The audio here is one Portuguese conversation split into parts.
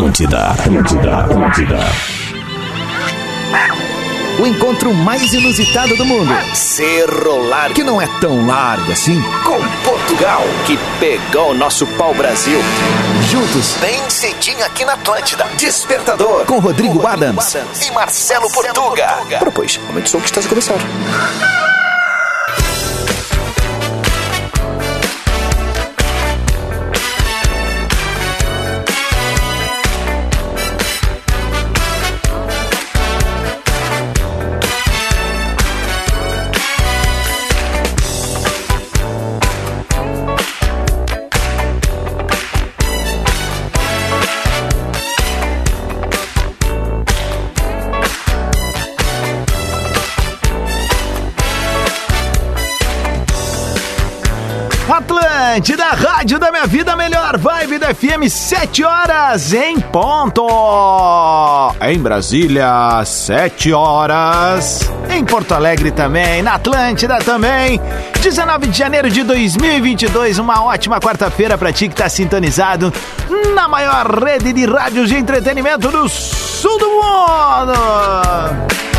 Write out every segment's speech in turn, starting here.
Atlântida, Atlântida, Atlântida. O encontro mais inusitado do mundo. Cerro Largo. Que não é tão largo assim. Com Portugal, que pegou o nosso pau-brasil. Juntos. Bem cedinho aqui na Atlântida. Despertador. Com Rodrigo, Adams. E Marcelo, Portuga. Propôs, aumente o som que está a começar. Atlântida, rádio da minha vida, melhor vibe da FM, 7 horas em ponto. Em Brasília, 7 horas. Em Porto Alegre também, na Atlântida também. 19 de janeiro de 2022, uma ótima quarta-feira pra ti que tá sintonizado na maior rede de rádios de entretenimento do sul do mundo.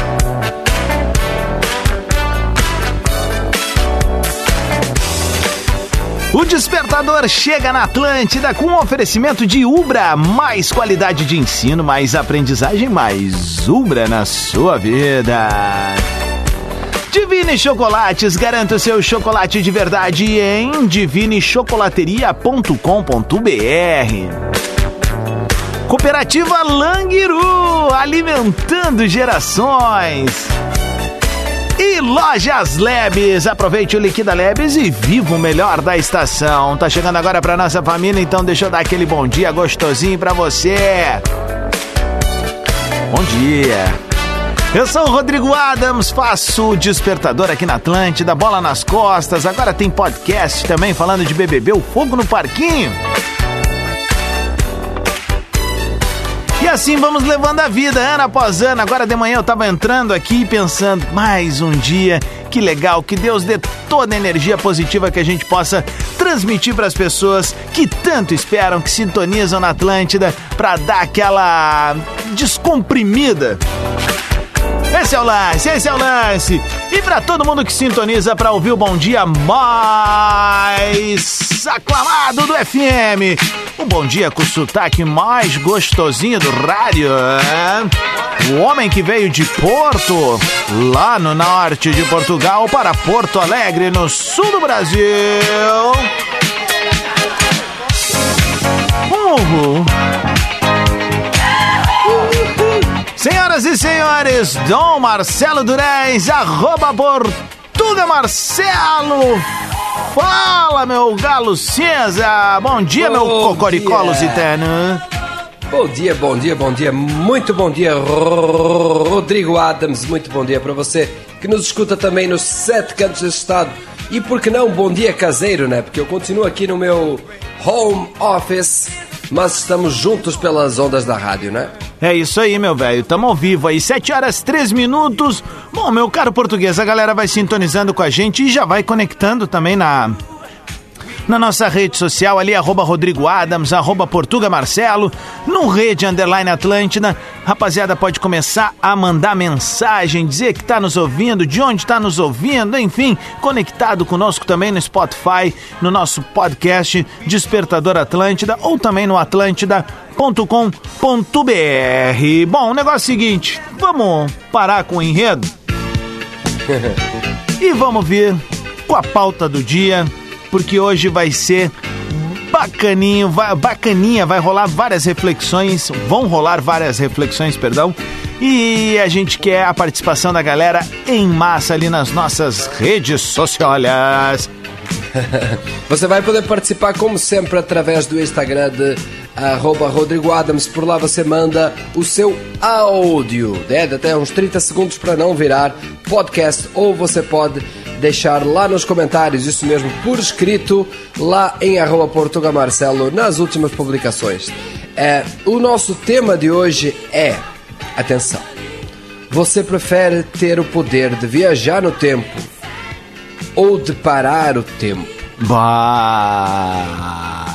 O despertador chega na Atlântida com um oferecimento de Ubra, mais qualidade de ensino, mais aprendizagem, mais Ubra na sua vida. Divine Chocolates, garanta o seu chocolate de verdade em divinechocolateria.com.br. Cooperativa Langiru, alimentando gerações. Lojas Lebes, aproveite o Liquida Lebes e viva o melhor da estação. Tá chegando agora pra nossa família, então deixa eu dar aquele bom dia gostosinho pra você. Bom dia. Eu sou o Rodrigo Adams, faço o despertador aqui na Atlântida, bola nas costas. Agora tem podcast também falando de BBB, o fogo no parquinho. E assim vamos levando a vida, ano após ano. Agora de manhã eu tava entrando aqui pensando, mais um dia, que legal, que Deus dê toda a energia positiva que a gente possa transmitir para as pessoas que tanto esperam, que sintonizam na Atlântida, para dar aquela descomprimida. Esse é o lance, esse é o lance. E para todo mundo que sintoniza para ouvir o Bom Dia mais aclamado do FM. Um bom dia com o sotaque mais gostosinho do rádio. O homem que veio de Porto, lá no norte de Portugal, para Porto Alegre, no sul do Brasil. Uhul. Senhoras e senhores, Dom Marcelo Durez, arroba Portuga Marcelo. Fala, meu galo cinza. Bom dia, Bom meu cocoricó lusitano. Bom dia, bom dia, bom dia, muito bom dia, Rodrigo Adams, muito bom dia para você que nos escuta também nos sete cantos deste estado. E por que não, bom dia caseiro, né? Porque eu continuo aqui no meu home office, mas estamos juntos pelas ondas da rádio, né? É isso aí, meu velho. Tamo ao vivo aí, 7 horas 3 minutos. Bom, meu caro português, a galera vai sintonizando com a gente e já vai conectando também na na nossa rede social ali, arroba Rodrigo Adams, arroba Portuga Marcelo, no Rede Underline Atlântida. Rapaziada, pode começar a mandar mensagem, dizer que tá nos ouvindo, de onde tá nos ouvindo, enfim, conectado conosco também no Spotify, no nosso podcast Despertador Atlântida ou também no atlântida.com.br. Bom, o negócio é o seguinte, vamos parar com o enredo e vamos vir com a pauta do dia, porque hoje vai ser bacaninho, vai, bacaninha, vai rolar várias reflexões, vão rolar várias reflexões, perdão, e a gente quer a participação da galera em massa ali nas nossas redes sociais. Você vai poder participar, como sempre, através do Instagram de arroba Rodrigo Adams. Por lá você manda o seu áudio, né? até uns 30 segundos para não virar podcast, ou você pode deixar lá nos comentários, isso mesmo, por escrito, lá em arroba Portuga Marcelo, nas últimas publicações. É, o nosso tema de hoje é, atenção, você prefere ter o poder de viajar no tempo ou de parar o tempo? Bah.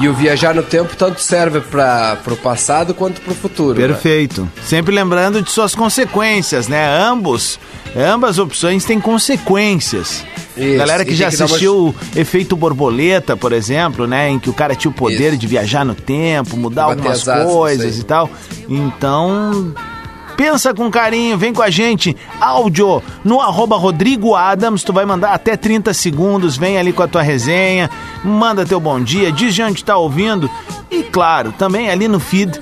E o viajar no tempo tanto serve para o passado quanto para o futuro. né? Perfeito. Sempre lembrando de suas consequências, né? Ambos, ambas opções têm consequências. Isso, Galera que já uma- assistiu o Efeito Borboleta, por exemplo, né? Em que o cara tinha o poder Isso. de viajar no tempo, mudar algumas coisas e tal. Então, pensa com carinho, vem com a gente. Áudio no arroba Rodrigo Adams, tu vai mandar até 30 segundos, vem ali com a tua resenha, manda teu bom dia, diz de onde tá ouvindo. E claro, também ali no feed,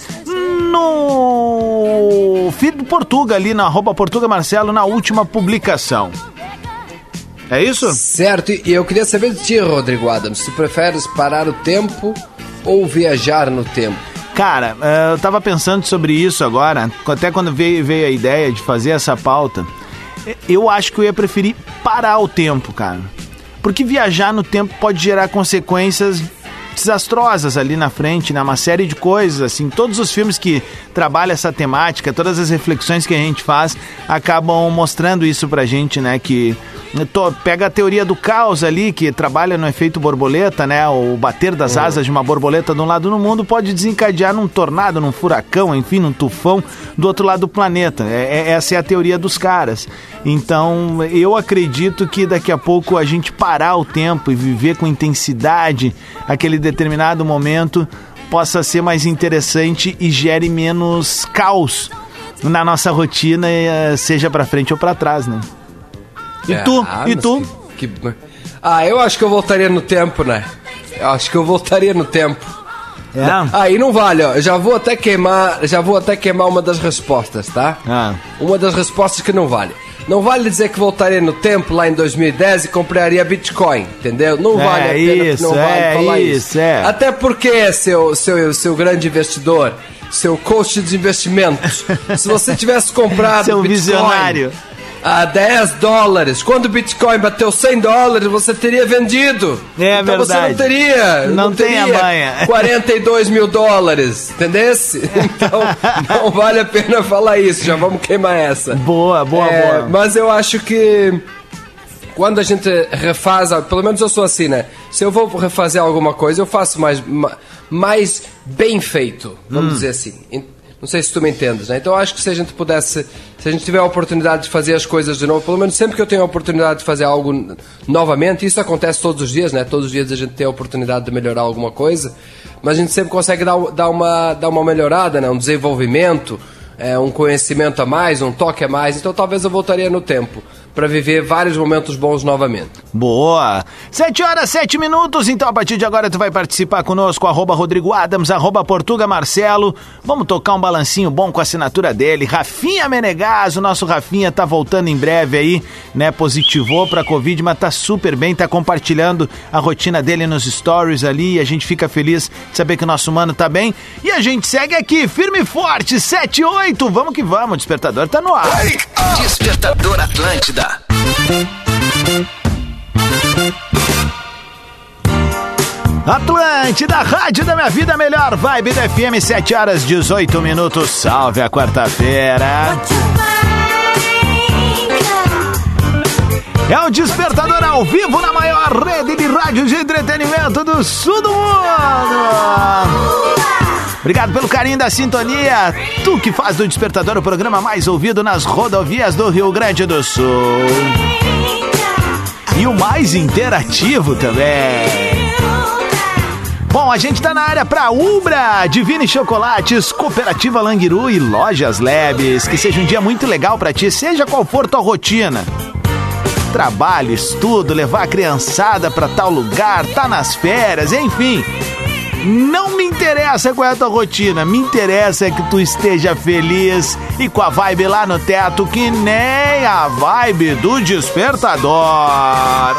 no feed do Portuga, ali na arroba Portuga Marcelo, na última publicação. É isso? Certo, e eu queria saber de ti, Rodrigo Adams, se preferes parar o tempo ou viajar no tempo? Cara, eh, eu tava pensando sobre isso agora, até quando veio, veio a ideia de fazer essa pauta. eh, Eu acho que eu ia preferir parar o tempo, cara. Porque viajar no tempo pode gerar consequências desastrosas ali na frente, né? Uma série de coisas, assim. Todos os filmes que trabalham essa temática, todas as reflexões que a gente faz, acabam mostrando isso pra gente, né? Que to- pega a teoria do caos ali, que trabalha no efeito borboleta, né? O bater das asas de uma borboleta de um lado no mundo pode desencadear num tornado, num furacão, enfim, num tufão do outro lado do planeta. É- é- essa é a teoria dos caras. Então, eu acredito que daqui a pouco a gente parar o tempo e viver com intensidade aquele determinado momento possa ser mais interessante e gere menos caos na nossa rotina, eh, seja pra frente ou pra trás, né? E É, tu? ah, e tu? que- que- Ah, eu acho que eu voltaria no tempo, né? Eu acho que eu voltaria no tempo. É? Aí não vale, ó. Eu já vou até queimar, já vou até queimar uma das respostas, tá? Ah. Uma das respostas que não vale. Não vale dizer que voltaria no tempo lá em 2010 e compraria Bitcoin, entendeu? Não É vale a pena isso, não vale é falar isso. isso, é. Até porque, seu, seu, seu grande investidor, seu coach de investimentos, se você tivesse comprado Seu Bitcoin visionário. A 10 dólares, quando o Bitcoin bateu 100 dólares, você teria vendido. É então você verdade. não teria. Não tem a teria manha. 42 mil dólares, entendesse? Então, não vale a pena falar isso, já vamos queimar essa. Boa, boa, É, boa. Mas eu acho que quando a gente refaz, pelo menos eu sou assim, né? Se eu vou refazer alguma coisa, eu faço mais, ma- mais bem feito, vamos dizer assim. Não sei se tu me entendes, né? Então acho que se a gente pudesse, se a gente tiver a oportunidade de fazer as coisas de novo, pelo menos sempre que eu tenho a oportunidade de fazer algo novamente, isso acontece todos os dias, né? Todos os dias a gente tem a oportunidade de melhorar alguma coisa, mas a gente sempre consegue dar, dar, uma, dar uma melhorada, né? Um desenvolvimento, é, um conhecimento a mais, um toque a mais. Então talvez eu voltaria no tempo para viver vários momentos bons novamente. Boa! 7 horas, 7 minutos, então a partir de agora tu vai participar conosco, arroba Rodrigo Adams, arroba Portuga Marcelo. Vamos tocar um balancinho bom com a assinatura dele. Rafinha Menegas, o nosso Rafinha tá voltando em breve aí, né? Positivou pra Covid, mas tá super bem, tá compartilhando a rotina dele nos stories ali. E a gente fica feliz de saber que o nosso mano tá bem. E a gente segue aqui, firme e forte, 7 e 8. Vamos que vamos, o despertador tá no ar. Despertador Atlântida. Atlântida, Rádio da Minha Vida, melhor vibe da FM, 7 horas 18 minutos. Salve a quarta-feira. É o Despertador ao vivo na maior rede de rádio de entretenimento do sul do mundo. Obrigado pelo carinho da sintonia. Tu que faz do Despertador o programa mais ouvido nas rodovias do Rio Grande do Sul. O mais interativo também. Bom, a gente tá na área pra Ubra, Divine Chocolates, Cooperativa Languiru e Lojas Lebes. Que seja um dia muito legal pra ti, seja qual for tua rotina. Trabalho, estudo, levar a criançada pra tal lugar, tá nas férias, enfim. Não me interessa qual é a tua rotina, me interessa é que tu esteja feliz e com a vibe lá no teto, que nem a vibe do despertador.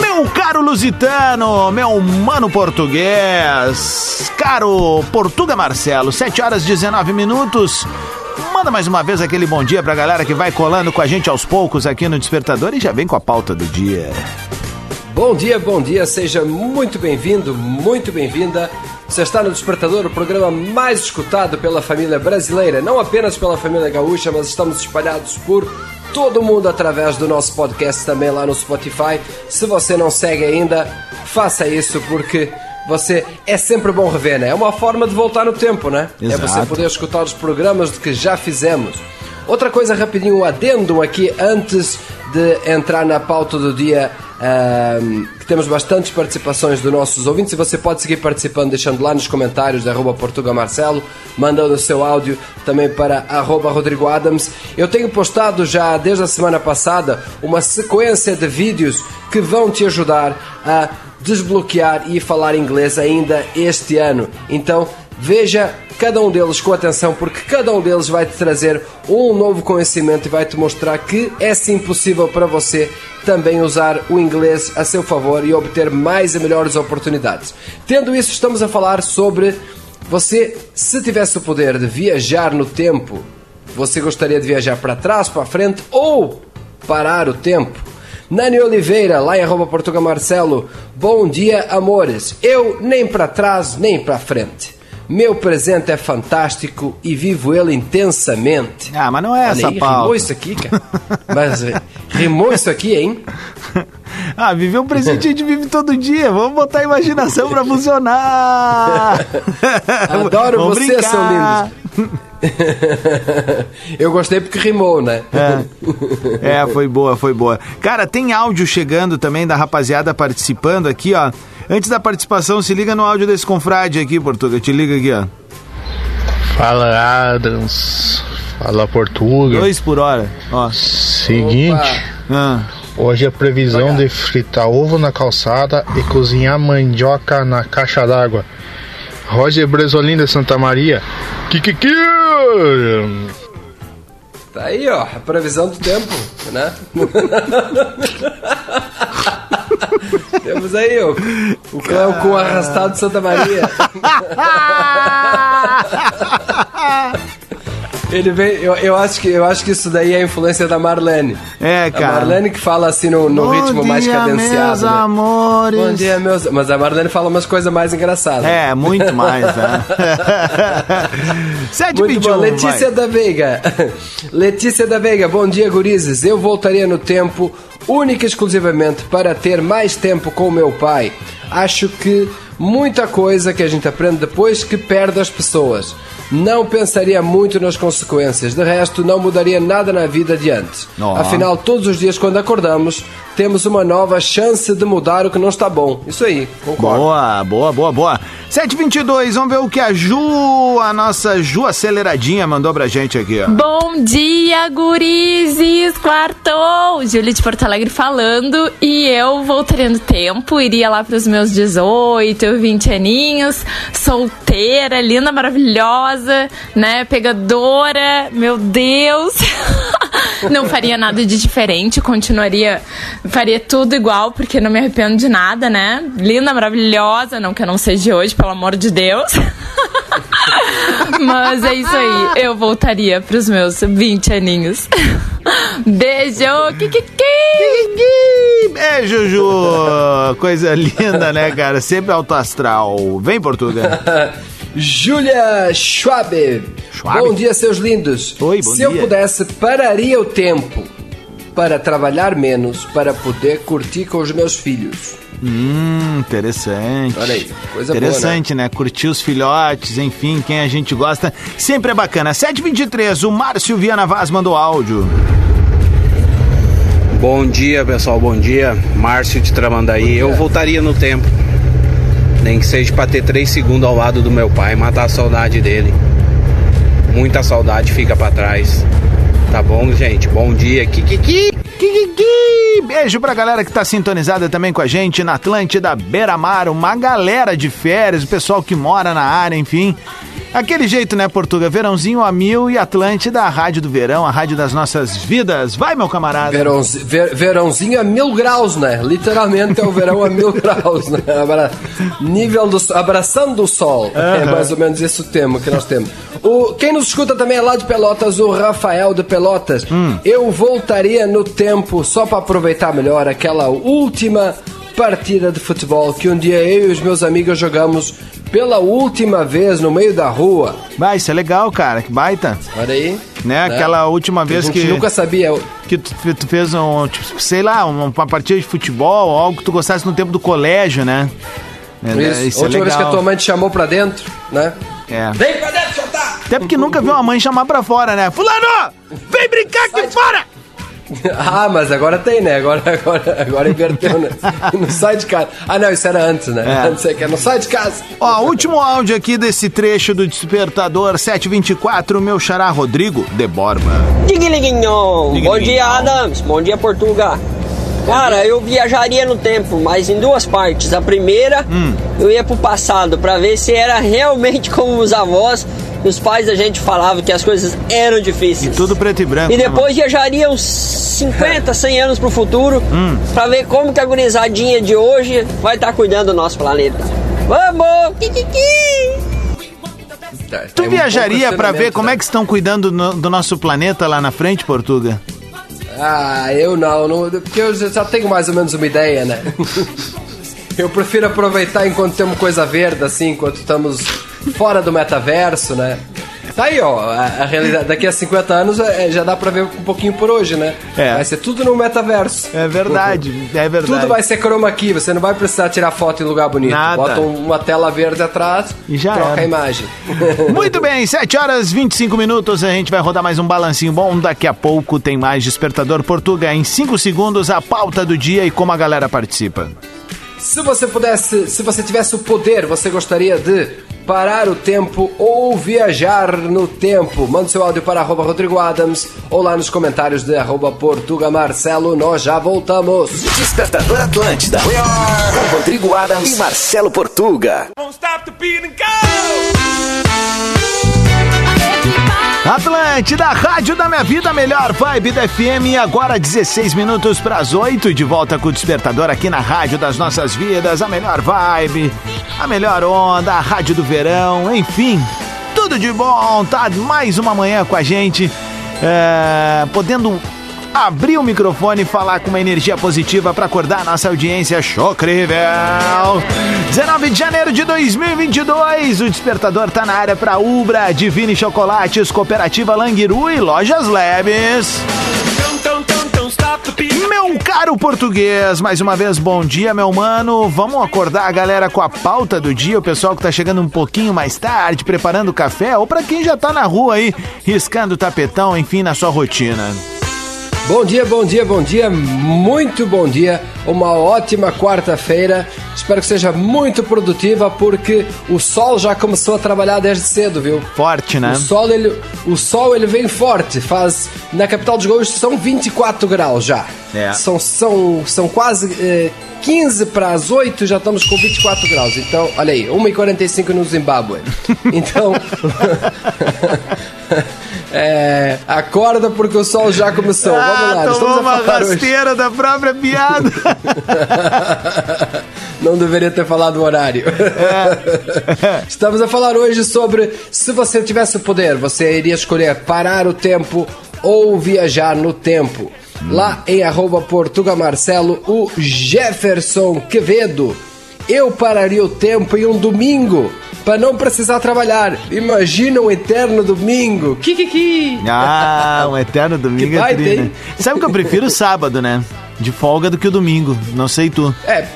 Meu caro lusitano, meu mano português, caro Portuga Marcelo, 7 horas 19 minutos. Manda mais uma vez aquele bom dia pra galera que vai colando com a gente aos poucos aqui no Despertador e já vem com a pauta do dia. Bom dia, bom dia, seja muito bem-vindo, muito bem-vinda. Você está no Despertador, o programa mais escutado pela família brasileira, não apenas pela família gaúcha, mas estamos espalhados por todo mundo através do nosso podcast também lá no Spotify. Se você não segue ainda, faça isso porque você é sempre bom rever, né? É uma forma de voltar no tempo, né? É Exato. você poder escutar os programas que já fizemos. Outra coisa rapidinho, um adendo aqui antes de entrar na pauta do dia. Que temos bastantes participações dos nossos ouvintes e você pode seguir participando deixando lá nos comentários da arroba Portuga Marcelo, mandando o seu áudio também para arroba Rodrigo Adams. Eu tenho postado já desde a semana passada uma sequência de vídeos que vão te ajudar a desbloquear e falar inglês ainda este ano. Então veja cada um deles com atenção, porque cada um deles vai te trazer um novo conhecimento e vai te mostrar que é sim possível para você também usar o inglês a seu favor e obter mais e melhores oportunidades. Tendo isso, estamos a falar sobre você, se tivesse o poder de viajar no tempo, você gostaria de viajar para trás, para frente ou parar o tempo? Nani Oliveira, lá em arroba Portuga Marcelo. Bom dia, amores. Eu nem para trás, nem para frente. Meu presente é fantástico e vivo ele intensamente. Ah, mas não é essa Olha aí, pauta. rimou isso aqui, cara. Mas eh, rimou isso aqui, hein? Ah, viver um presente a gente vive todo dia. Vamos botar a imaginação pra funcionar. Adoro Vamos vocês, brincar. são lindos. Eu gostei porque rimou, né? É, foi boa, foi boa. Cara, tem áudio chegando também da rapaziada participando aqui, ó. Antes da participação, se liga no áudio desse confrade aqui, Portuga. Te liga aqui, ó. Fala Adams, fala Portuga. Dois por hora, ó. Seguinte. Ah, hoje a previsão de fritar ovo na calçada e cozinhar mandioca na caixa d'água. Roger Bresolim de Santa Maria. Kikiki! Tá aí, ó, a previsão do tempo, né? Temos aí ó, o clã com o arrastado de Santa Maria. Ele vem, eu, eu, acho que, eu acho que isso daí é a influência da Marlene. É, A cara. Marlene que fala assim no, no ritmo mais dia, cadenciado. meus né? amores. Bom dia, meus. Mas a Marlene fala umas coisas mais engraçadas. É, muito mais, né? 7 Muito bom. Letícia da Veiga. Letícia da Veiga, bom dia, gurizes. Eu voltaria no tempo única e exclusivamente para ter mais tempo com o meu pai. Acho que muita coisa que a gente aprende depois que perde as pessoas. Não pensaria muito nas consequências, de resto, não mudaria nada na vida de antes. Afinal, todos os dias, quando acordamos, temos uma nova chance de mudar o que não está bom. Isso aí, concordo. Boa, boa, boa, boa. 722, vamos ver o que a Ju, a nossa Ju aceleradinha, mandou pra gente aqui, ó. Bom dia, gurizes! Quartou! Júlia de Porto Alegre falando. E eu voltaria no tempo, iria lá pros meus 18, 20 aninhos, solteira, linda, maravilhosa, né? Pegadora, meu Deus! Não faria nada de diferente, continuaria, faria tudo igual, porque não me arrependo de nada, né? Linda, maravilhosa, não que eu não seja de hoje, pelo amor de Deus. Mas é isso aí, eu voltaria pros meus 20 aninhos. Beijo! Kikiki! Beijo, Ju! Coisa linda, né, cara? Sempre alto astral. Vem, Portuga. Júlia Schwab. Schwab? Bom dia, seus lindos. Oi, bom Se eu dia. pudesse, pararia o tempo para trabalhar menos, para poder curtir com os meus filhos. Hum, interessante. Olha aí, coisa boa, Interessante, né? Curtir os filhotes, enfim, quem a gente gosta. Sempre é bacana. 723, o Márcio Viana Vaz mandou áudio. Bom dia, pessoal. Bom dia. Márcio de Tramandaí. Eu voltaria no tempo. Nem que seja para ter três segundos ao lado do meu pai, matar a saudade dele. Muita saudade fica para trás. Tá bom, gente? Bom dia. Kikiki. Kikiki! Beijo pra galera que tá sintonizada também com a gente na Atlântida Beira Mar, uma galera de férias, o pessoal que mora na área, enfim. Aquele jeito, né, Portuga? Verãozinho a mil e Atlântida, a rádio do verão, a rádio das nossas vidas. Vai, meu camarada. Verãozinho, ver- verãozinho a mil graus, né? Literalmente é o verão a mil graus, né? Abra- nível do abraçando o sol. É mais ou menos esse o tema que nós temos. O, quem nos escuta também é lá de Pelotas, o Rafael de Pelotas. Eu voltaria no tempo só para aproveitar melhor aquela última partida de futebol que um dia eu e os meus amigos jogamos pela última vez no meio da rua. Vai, isso é legal, cara. Que baita. Olha aí. né? Aquela última A vez gente que, nunca sabia. que tu, tu fez um, tipo, sei lá, uma, uma partida de futebol, algo que tu gostasse no tempo do colégio, né? É, Isso. a última vez que a tua mãe te chamou pra dentro, né? É. Vem pra dentro, jantar! Até porque nunca viu uma mãe chamar pra fora, né? Fulano! Vem brincar aqui fora! Ah, mas agora tem, né? Agora, agora, agora inverteu, né? Não sai de casa. Ah, não, isso era antes, né? É. Antes é que não sai de casa. Ó, último áudio aqui desse trecho do Despertador 724, meu xará Rodrigo de Borba. Bom dia, Adams. Bom dia, Portugal. Cara, eu viajaria no tempo, mas em duas partes. A primeira, Hum. eu ia pro passado pra ver se era realmente como os avós os pais da gente falavam que as coisas eram difíceis. Tudo preto e branco. E né, depois viajaria uns 50, 100 anos pro futuro Hum. pra ver como que a gurizadinha de hoje vai estar cuidando do nosso planeta. Vamos! Kikiki! Tu viajaria pra ver como é que estão cuidando no- do nosso planeta lá na frente, Portuga? Ah, eu não, não, porque eu já tenho mais ou menos uma ideia, né? Eu prefiro aproveitar enquanto temos coisa verde, assim, enquanto estamos fora do metaverso, né? Tá aí, ó, a, a realidade. Daqui a 50 anos é, já dá pra ver um pouquinho por hoje, né? É. Vai ser tudo no metaverso. É verdade, é verdade. Tudo vai ser chroma key, você não vai precisar tirar foto em lugar bonito. Nada. Bota um- uma tela verde atrás E já troca era. a imagem. Muito bem, 7 horas 25 minutos. A gente vai rodar mais um balancinho bom. Daqui a pouco tem mais Despertador Portuga. Em 5 segundos, a pauta do dia e como a galera participa. Se você pudesse, se você tivesse o poder, você gostaria de parar o tempo ou viajar no tempo? Mande seu áudio para arroba Rodrigo Adams ou lá nos comentários de arroba Portuga Marcelo. Nós já voltamos. Despertador Atlântida. Com Rodrigo Adams e Marcelo Portuga. Atlântida, Rádio da Minha Vida, melhor vibe da FM. Agora 16 minutos para as 8. De volta com o Despertador aqui na Rádio das Nossas Vidas. A melhor vibe, a melhor onda, a Rádio do Verão, enfim. Tudo de bom, tá? Mais uma manhã com a gente. é, podendo abrir o microfone e falar com uma energia positiva para acordar nossa audiência chocrível. 19 de janeiro de 2022, o despertador tá na área para Ubra, Divine Chocolates, Cooperativa Languiru e Lojas Leves. Meu caro português, mais uma vez, bom dia, meu mano. Vamos acordar a galera com a pauta do dia, o pessoal que tá chegando um pouquinho mais tarde, preparando café, ou para quem já tá na rua aí, riscando o tapetão, enfim, na sua rotina. Bom dia, bom dia, bom dia, muito bom dia. Uma ótima quarta-feira. Espero que seja muito produtiva porque o sol já começou a trabalhar desde cedo, viu? Forte, né? O sol, ele, o sol ele vem forte, faz na capital dos Gaúchos são 24 graus já. É. São, são, são quase eh, 15 para as 8, já estamos com 24 graus. Então, olha aí, 1h45 no Zimbábue. Então, é, acorda porque o sol já começou. Vamos lá, ah, tomou uma a falar hoje. rasteira da própria piada. Não deveria ter falado o horário. É. Estamos a falar hoje sobre se você tivesse o poder, você iria escolher parar o tempo ou viajar no tempo. Lá em arroba Portuga Marcelo, o Jefferson Quevedo. Eu pararia o tempo em um domingo para não precisar trabalhar. Imagina um eterno domingo. Kikiki. ah, um eterno domingo Que é baita, tri, né? hein? Sabe que eu prefiro o sábado, né? De folga do que o domingo. Não sei tu. É,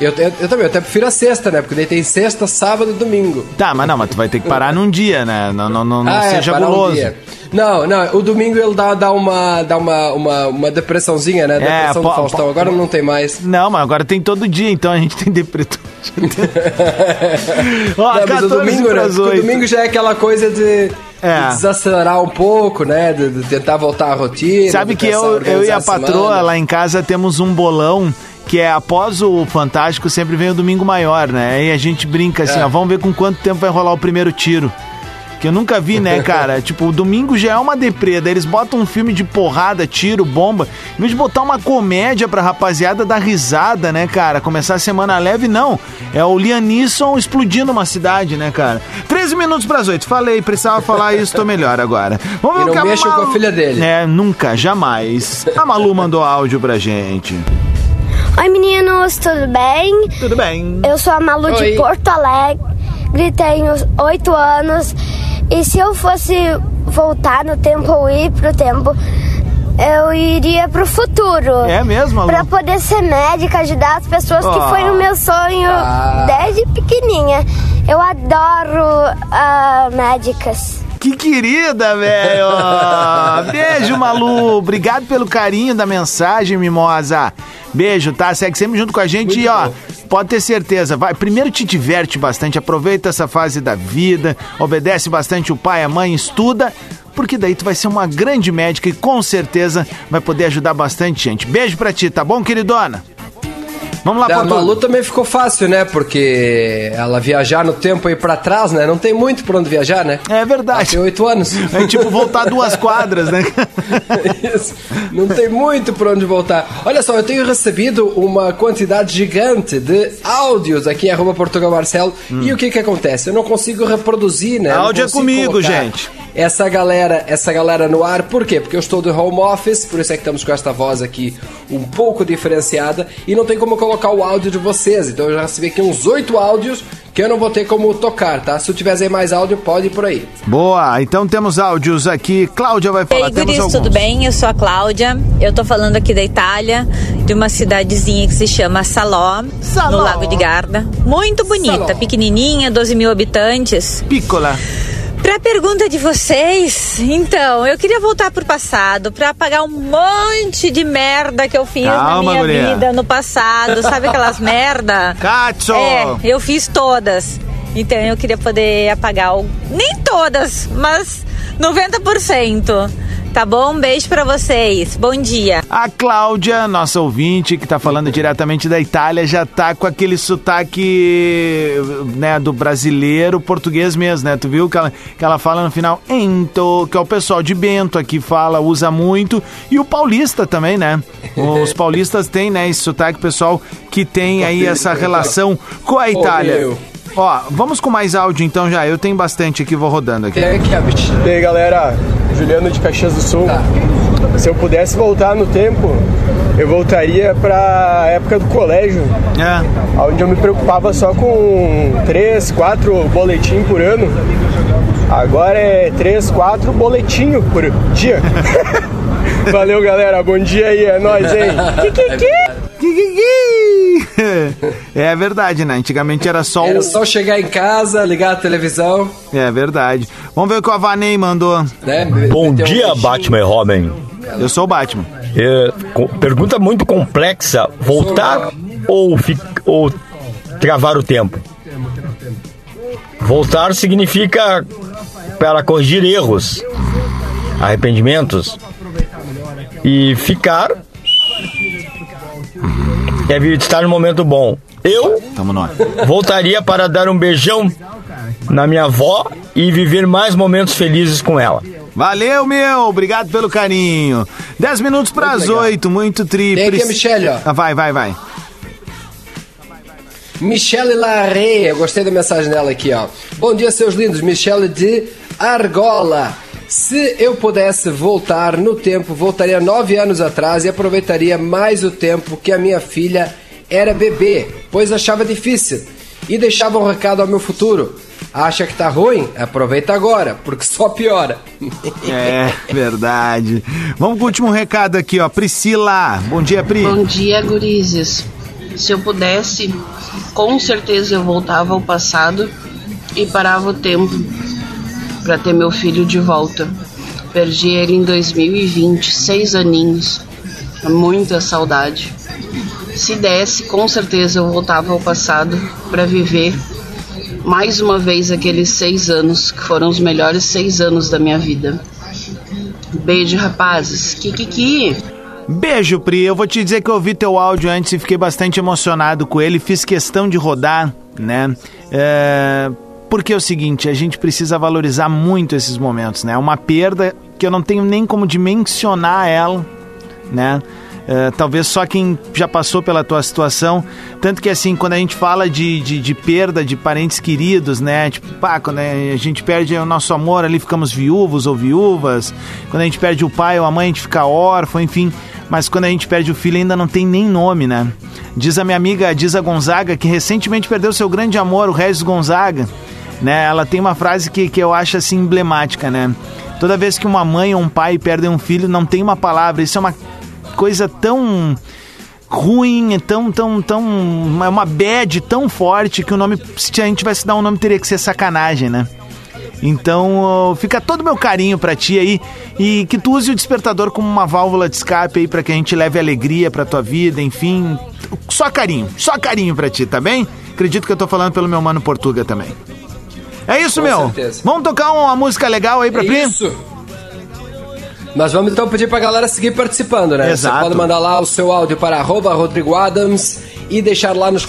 eu, eu, eu também, eu até prefiro a sexta, né? Porque daí tem sexta, sábado e domingo. Tá, mas não, mas tu vai ter que parar num dia, né? Não, não, não, não Ah, é, seja um guloso. dia. Não, não, o domingo ele dá, dá, uma, dá uma, uma, uma depressãozinha, né? Depressão po- do Faustão. Agora não tem mais. Não, mas agora tem todo dia, então a gente tem depressão. Ó, Não, mas 14 o domingo, né? o 8. domingo já é aquela coisa de, É. de desacelerar um pouco, né? De, de tentar voltar à rotina. Sabe que eu, eu e a patroa lá em casa temos um bolão que é após o Fantástico sempre vem o domingo maior, né? E a gente brinca assim, É. ó, vamos ver com quanto tempo vai rolar o primeiro tiro. Que eu nunca vi, né, cara? tipo, o domingo já é uma deprê, daí eles botam um filme de porrada, tiro, bomba. Em vez de botar uma comédia pra rapaziada dar risada, né, cara? Começar a semana leve, não. É o Liam Neeson explodindo uma cidade, né, cara? 13 minutos pras 8. Falei, precisava falar isso, tô melhor agora. Vamos ver o que mexam com a filha dele. É, nunca, jamais. A Malu mandou áudio pra gente. Oi meninos, tudo bem? Tudo bem. Eu sou a Malu Oi. de Porto Alegre, tenho 8 anos E se eu fosse voltar no tempo ou ir pro tempo, eu iria pro futuro. É mesmo, Malu? Pra poder ser médica, ajudar as pessoas, Oh. que foi o meu sonho Ah. desde pequenininha. Eu adoro ah, médicas. Que querida, velho! Beijo, Malu! Obrigado pelo carinho da mensagem, mimosa. Beijo, tá? Segue sempre junto com a gente e, ó, pode ter certeza. Vai, primeiro te diverte bastante, aproveita essa fase da vida, obedece bastante o pai, a mãe, estuda, porque daí tu vai ser uma grande médica e com certeza vai poder ajudar bastante gente. Beijo pra ti, tá bom, queridona? Vamos lá, Da Portugal. Malu também ficou fácil, né? Porque ela viajar no tempo ir pra trás, né? Não tem muito pra onde viajar, né? É Ela verdade. tem oito anos. É tipo voltar duas quadras, né? Isso. Não tem muito por onde voltar. Olha só, eu tenho recebido uma quantidade gigante de áudios aqui em arroba Portugal Marcelo. E o que que acontece? Eu não consigo reproduzir, né? Áudio é comigo, gente. Essa galera, essa galera no ar, por quê? Porque eu estou de home office, por isso é que estamos com esta voz aqui um pouco diferenciada e não tem como colocar o áudio de vocês. Então eu já recebi aqui uns oito áudios que eu não vou ter como tocar, tá? Se tiver mais áudio, pode ir por aí. Boa, então temos áudios aqui. Cláudia vai falar. Ei, temos guris, alguns. tudo bem? Eu sou a Cláudia. Eu tô falando aqui da Itália, de uma cidadezinha que se chama Salò, Salò. no Lago de Garda. Muito bonita, Salò. pequenininha, 12 mil habitantes. Piccola. Pra pergunta de vocês, então, eu queria voltar pro passado pra apagar um monte de merda que eu fiz Calma, na minha guria. vida no passado. Sabe aquelas merda? Cazzo! É, eu fiz todas. Então eu queria poder apagar o... nem todas, mas 90%. Tá bom? Um beijo pra vocês. Bom dia. A Cláudia, nossa ouvinte, que tá falando diretamente da Itália, já tá com aquele sotaque, né, do brasileiro, português mesmo, né? Tu viu que ela, que ela fala no final, ento, que é o pessoal de Bento aqui fala, usa muito, e o paulista também, né? Os paulistas têm, né, esse sotaque, pessoal, que tem aí essa relação com a Itália. Ó, vamos com mais áudio então já, eu tenho bastante aqui, vou rodando aqui. É que a bicha. E aí galera, Juliano de Caxias do Sul. Tá. Se eu pudesse voltar no tempo, eu voltaria pra época do colégio, É. onde eu me preocupava só com três, quatro boletim por ano. Agora é três, quatro boletinho por dia. Valeu galera, bom dia aí, é nóis, hein? É verdade, né? Antigamente era só Era o. só chegar em casa, ligar a televisão, É verdade. Vamos ver o que o Avanei mandou. né? Bom um dia, beijinho. Batman e Robin. Eu sou o Batman. É, pergunta muito complexa. Voltar ou, fi- ou travar o tempo? Voltar significa para corrigir erros, arrependimentos. E ficar é estar no momento bom. Eu Tamo nós. voltaria para dar um beijão na minha avó e viver mais momentos felizes com ela. Valeu, meu. Obrigado pelo carinho. 10 minutos para as legal. 8. Muito. Tem aqui a Michelle, ó. Ah, vai, vai, vai. Michele Larre, eu gostei da mensagem dela aqui, ó. Bom dia, seus lindos. Michele de Argola. Se eu pudesse voltar no tempo, voltaria nove anos atrás e aproveitaria mais o tempo que a minha filha era bebê, pois achava difícil. E deixava um recado ao meu futuro. Acha que tá ruim? Aproveita agora, porque só piora. É, verdade. Vamos com o último recado aqui, ó. Priscila. Bom dia, Pri. Bom dia, gurizes. Se eu pudesse, com certeza eu voltava ao passado e parava o tempo para ter meu filho de volta. Perdi ele em 2020, seis aninhos. Muita saudade. Se desse, com certeza eu voltava ao passado para viver mais uma vez aqueles seis anos que foram os melhores seis anos da minha vida. Beijo, rapazes. Kikiki. Beijo, Pri. Eu vou te dizer que eu ouvi teu áudio antes e fiquei bastante emocionado com ele. Fiz questão de rodar, né? É, Porque é o seguinte, a gente precisa valorizar muito esses momentos, né? É uma perda que eu não tenho nem como dimensionar ela, né? É, talvez só quem já passou pela tua situação. Tanto que, assim, quando a gente fala de, de, de perda de parentes queridos, né? Tipo, pá, quando a gente perde o nosso amor ali, ficamos viúvos ou viúvas. Quando a gente perde o pai ou a mãe, a gente fica órfão, enfim. Mas quando a gente perde o filho, ainda não tem nem nome, né? Diz a minha amiga Diza Gonzaga que recentemente perdeu seu grande amor, o Regis Gonzaga. Né? Ela tem uma frase que, que eu acho assim emblemática, né? Toda vez que uma mãe ou um pai perdem um filho, não tem uma palavra. Isso é uma coisa tão ruim, tão, tão, tão. É uma bad tão forte que o nome. Se a gente tivesse dar um nome, teria que ser sacanagem, né? Então, fica todo o meu carinho pra ti aí e que tu use o despertador como uma válvula de escape aí pra que a gente leve alegria pra tua vida, enfim. Só carinho, só carinho pra ti, tá bem? Acredito que eu tô falando pelo meu mano Portuga também. É isso, Com meu. certeza. Vamos tocar uma música legal aí pra É Pri? isso. Nós vamos então pedir pra galera seguir participando, né? Exato. Você pode mandar lá o seu áudio para arroba Rodrigo Adams e deixar lá nos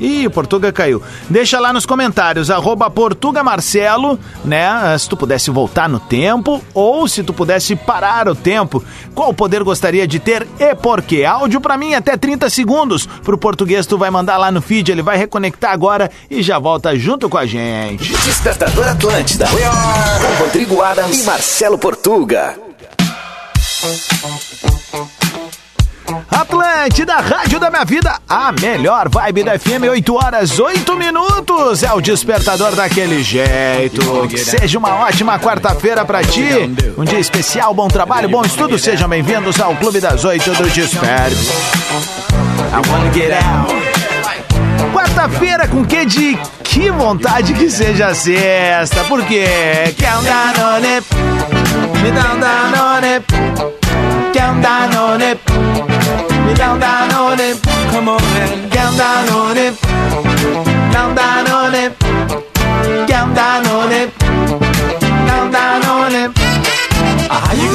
Ih, o Portuga caiu. Deixa lá nos comentários, arroba Portuga Marcelo, né? Se tu pudesse voltar no tempo ou se tu pudesse parar o tempo, qual poder gostaria de ter e por quê? Áudio pra mim até 30 segundos. Pro português tu vai mandar lá no feed, ele vai reconectar agora e já volta junto com a gente. Despertador Atlântida. Com Rodrigo Adams e Marcelo Portuga. Atlântida, Rádio da Minha Vida, a melhor vibe da FM, 8 horas, 8 minutos. É o despertador daquele jeito. Seja uma ótima quarta-feira pra ti. Um dia especial, bom trabalho, bom estudo. Sejam bem-vindos ao Clube das 8 do Desperto. I wanna get out. Quarta-feira com que de que vontade que seja sexta. Por quê? Quer um Danone? Me dá um Danone. Quer um Danone? Me dá um Danone. Come on, man. Quer um Danone? Dá um Danone. Quer um Danone? Dá um Danone.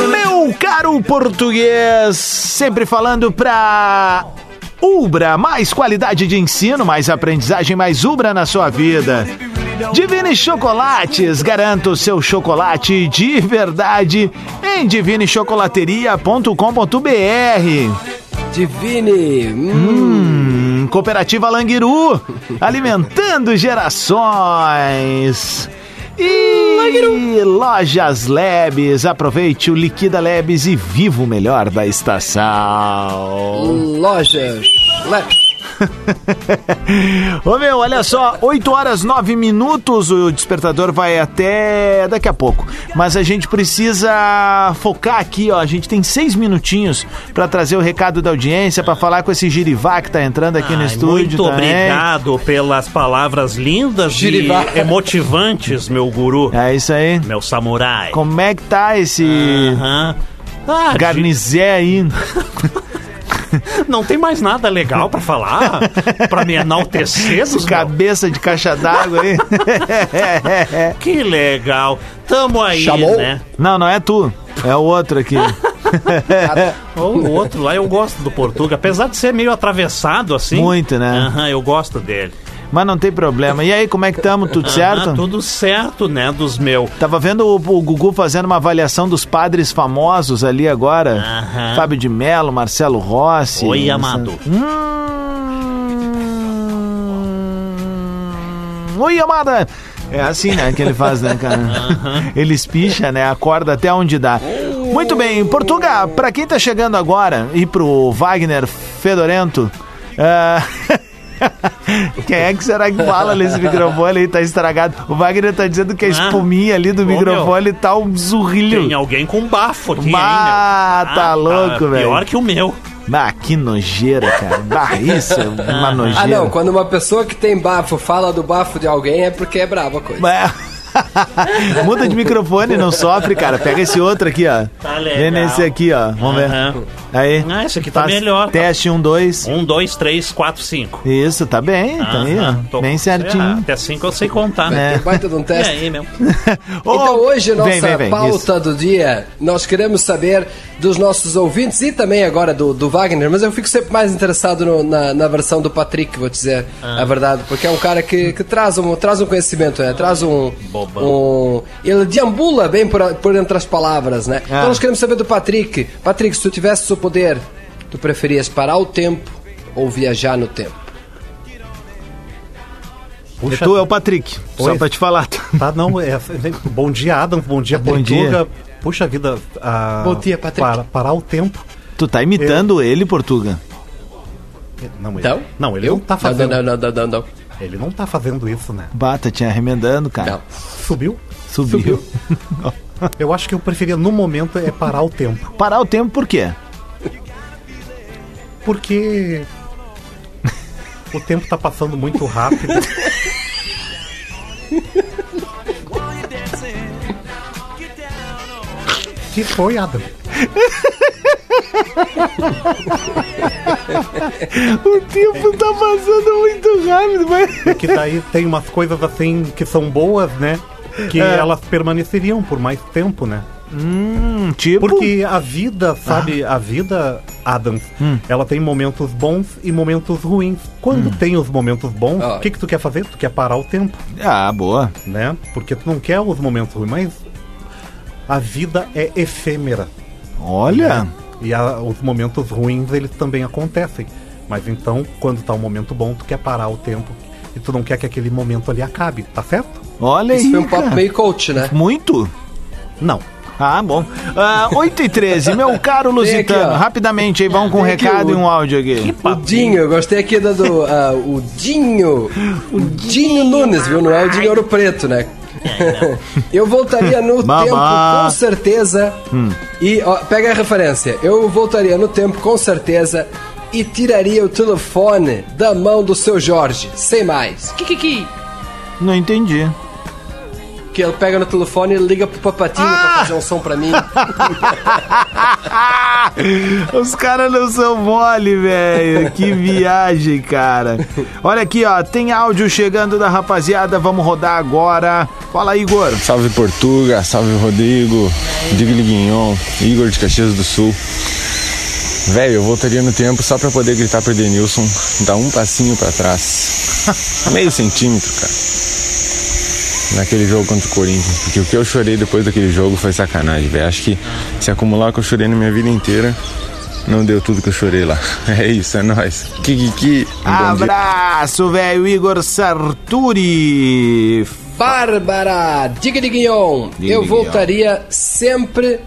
Meu caro português, sempre falando pra Ubra, mais qualidade de ensino, mais aprendizagem, mais Ubra na sua vida. Divine Chocolates, garanta o seu chocolate de verdade em divinechocolateria.com.br. Divine. Hum, Cooperativa Languiru, alimentando gerações. E Lojas Lebes, aproveite o Liquida Lebes e viva o melhor da estação. Lojas. Le- Ô meu, olha só, 8 horas 9 minutos, o despertador vai até daqui a pouco. Mas a gente precisa focar aqui, ó. A gente tem seis minutinhos pra trazer o recado da audiência, pra falar com esse girivá que tá entrando aqui no Ai, estúdio Muito também. obrigado pelas palavras lindas Girivá. e emotivantes, meu guru. É isso aí. Meu samurai. Como é que tá esse Aham. Ah, garnizé aí? Não tem mais nada legal pra falar? pra me enaltecer dos meus- Cabeça de caixa d'água aí. Que legal. Tamo aí, Chamou? né? Não, não é tu. É o outro aqui. O outro lá eu gosto do Portuga, apesar de ser meio atravessado assim. Muito, né? Aham, eu gosto dele. Mas não tem problema. E aí, como é que estamos? Tudo certo? Aham, tudo certo, né, dos meus. Tava vendo o, o Gugu fazendo uma avaliação dos padres famosos ali agora. Aham. Fábio de Mello, Marcelo Rossi. Oi, amado. Hum... Oi, amada! É assim, né, que ele faz, né, cara? Ele espicha, né? Acorda até onde dá. Muito bem, Portuga, pra quem tá chegando agora e pro Wagner Fedorento, ah, quem é que será que fala nesse microfone aí? Tá estragado. O Wagner tá dizendo que a Ah. espuminha ali do Ô, microfone tá um zurrilho. Tem alguém com bafo aqui, Bah, hein, meu? tá louco, velho. Pior que o meu. Bah, que nojeira, cara. Bah, isso é uma nojeira. Ah, não. Quando uma pessoa que tem bafo fala do bafo de alguém é porque é brava a coisa. É. Muda de microfone, não sofre, cara. Pega esse outro aqui, ó. Tá legal. Vem nesse aqui, ó. Vamos ver. Aí. Ah, esse aqui tá Faz melhor. Teste um, dois. Um, dois, três, quatro, cinco. Isso, tá bem, tá aí, ó. tô- Bem certinho. Ah, até cinco eu sei contar, né? É. Baita de um teste. aí, meu? Então hoje nossa vem, vem, vem, pauta do dia, nós queremos saber dos nossos ouvintes e também agora do, do Wagner, mas eu fico sempre mais interessado no- na, na versão do Patrick, vou dizer Ah. a verdade, porque é um cara que, que traz, um, traz um conhecimento, né? traz um, Bobão. Um... Ele deambula bem por, por entre as palavras, né? Ah. Então nós queremos saber do Patrick. Patrick, se tu tivesse o poder, tu preferias parar o tempo ou viajar no tempo? E tu é o Patrick, só Oi. pra te falar. Tá, não, é, bom dia, Adam, bom dia, Bom Portuga. Puxa vida, a, Bom dia, Patrick. para- parar o tempo. Tu tá imitando ele, Portuga. Não, ele, Então? não, ele Eu? não tá fazendo. Não, não, não, não, não. Ele não tá fazendo isso, né? Bata, tinha remendando, cara. Subiu? Subiu. Eu acho que eu preferia, no momento, é parar o tempo. Parar o tempo por quê? Porque o tempo tá passando muito rápido. que foi, Adam? o tempo tá passando muito rápido, mas. É que daí tem umas coisas assim que são boas, né? Que É. elas permaneceriam por mais tempo, né? Hum, tipo. Porque a vida, sabe, a vida, Adams, Hum. ela tem momentos bons e momentos ruins. Quando tem os momentos bons, o que, que tu quer fazer? Tu quer parar o tempo. Ah, boa. Né? Porque tu não quer os momentos ruins, mas a vida é efêmera. Olha. Né? E a- os momentos ruins, eles também acontecem. Mas então, quando tá um momento bom, tu quer parar o tempo e tu não quer que aquele momento ali acabe, tá certo? Olha Isso aí. foi um papo meio coach, né? Muito? Não. Ah, bom. Ah, 8 e 13, meu caro aqui, Lusitano, ó. rapidamente aí, vamos com um aqui recado o- e um áudio aqui. O Dinho, eu gostei aqui da do. ah, o Dinho. O Dinho Nunes, viu? Não é o Dinho Ouro Preto, né? eu voltaria no tempo, com certeza. Hum. E, ó, pega a referência. Eu voltaria no tempo, com certeza. E tiraria o telefone da mão do seu Jorge. Sem mais. Kikiki. Não entendi. Que ele pega no telefone e liga pro papatinho Ah! pra fazer um som pra mim. Os caras não são mole, velho. Que viagem, cara. Olha aqui, ó. Tem áudio chegando da rapaziada. Vamos rodar agora. Fala, Igor. Salve Portuga, salve Rodrigo, Digli Guignon, Igor de Caxias do Sul. Velho, eu voltaria no tempo só pra poder gritar pro Edenilson, dar um passinho pra trás. Meio centímetro, cara. Naquele jogo contra o Corinthians. Porque o que eu chorei depois daquele jogo foi sacanagem, velho. Acho que se acumular o que eu chorei na minha vida inteira, não deu tudo que eu chorei lá. É isso, é nóis. Kikiki. um. Abraço, velho. Igor Sarturi. Bárbara, diga de Guignon, Diga eu voltaria sempre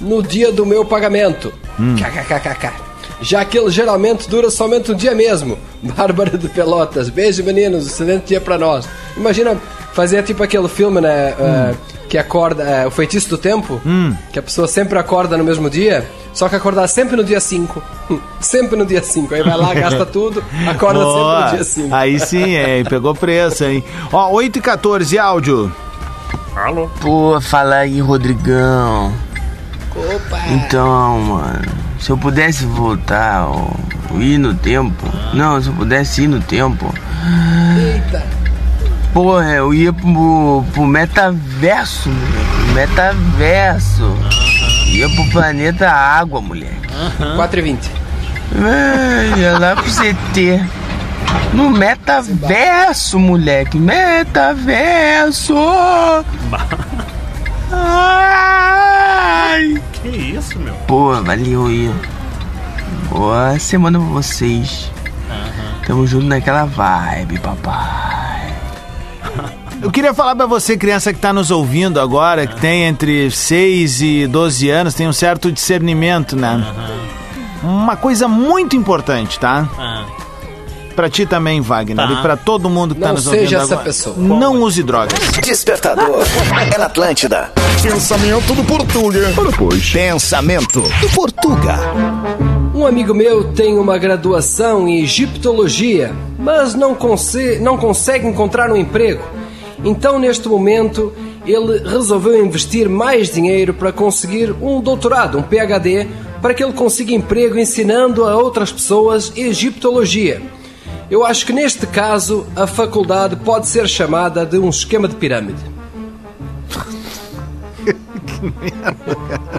no dia do meu pagamento. Hum. KKKKK. Já que ele geralmente dura somente um dia mesmo. Bárbara de Pelotas, beijo meninos, excelente dia pra nós. Imagina fazer tipo aquele filme, né? eh, que acorda, eh, o feitiço do tempo, Hum. que a pessoa sempre acorda no mesmo dia, só que acordar sempre no dia 5. sempre no dia 5. Aí vai lá, gasta tudo, acorda Boa. sempre no dia 5. Aí sim, hein? Pegou preço, hein? Ó, 8 e 14, áudio. Alô? Pô, fala aí, Rodrigão. Opa! Então, mano, se eu pudesse voltar, ó, ir no tempo. Não, se eu pudesse ir no tempo. Eita! Porra, eu ia pro, pro metaverso, moleque. Metaverso. Ia pro planeta Água, moleque. 4 e 20. É, ia lá pro CT. No metaverso, moleque. Metaverso. Ai. Que isso, meu? Pô, valeu aí. Boa semana pra vocês. Tamo junto naquela vibe, papai. Eu queria falar pra você, criança que tá nos ouvindo agora, que tem entre 6 e 12 anos, tem um certo discernimento, né? Uma coisa muito importante, tá? Pra ti também, Wagner, Tá. e pra todo mundo que tá Não nos seja ouvindo essa agora. pessoa. Não use drogas. Despertador. É na Atlântida. Pensamento do Portuga. Pensamento do Portuga. Um amigo meu tem uma graduação em egiptologia, mas não, conse não consegue encontrar um emprego. Então, neste momento, ele resolveu investir mais dinheiro para conseguir um doutorado, um PhD, para que ele consiga emprego ensinando a outras pessoas egiptologia. Eu acho que neste caso a faculdade pode ser chamada de um esquema de pirâmide.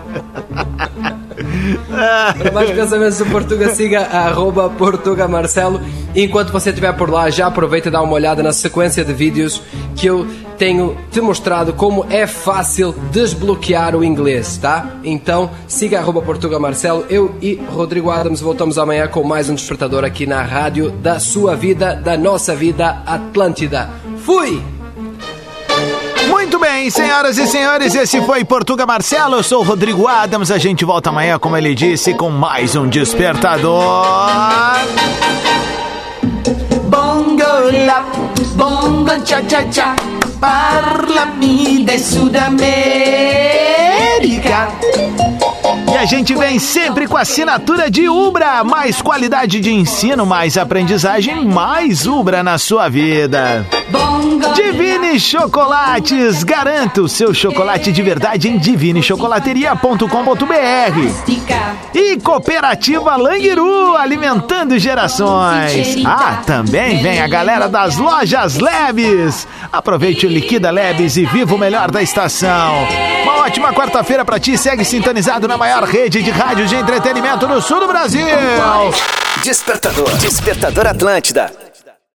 Para mais pensamentos do Portuga, siga arroba Portuga Marcelo. Enquanto você estiver por lá, já aproveita e dá uma olhada na sequência de vídeos que eu tenho te mostrado como é fácil desbloquear o inglês, tá? Então, siga arroba Portuga Marcelo. Eu e Rodrigo Adams voltamos amanhã com mais um despertador aqui na rádio da sua vida, da nossa vida, Atlântida. Fui! Bem, senhoras e senhores, esse foi Portuga Marcelo, eu sou o Rodrigo Adams, a gente volta amanhã, como ele disse, com mais um Despertador. Bongo lap, Bomba cha cha cha, parlami de Sudamérica. E a gente vem sempre com a assinatura de Ubra. Mais qualidade de ensino, mais aprendizagem, mais Ubra na sua vida. Divine Chocolates. Garanta o seu chocolate de verdade em divinichocolateria.com.br. E Cooperativa Languiru, alimentando gerações. Ah, também vem a galera das lojas Lebes. Aproveite o Liquida Lebes e viva o melhor da estação. Ótima quarta-feira pra ti. Segue sintonizado na maior rede de rádio de entretenimento no sul do Brasil. Despertador. Despertador Atlântida.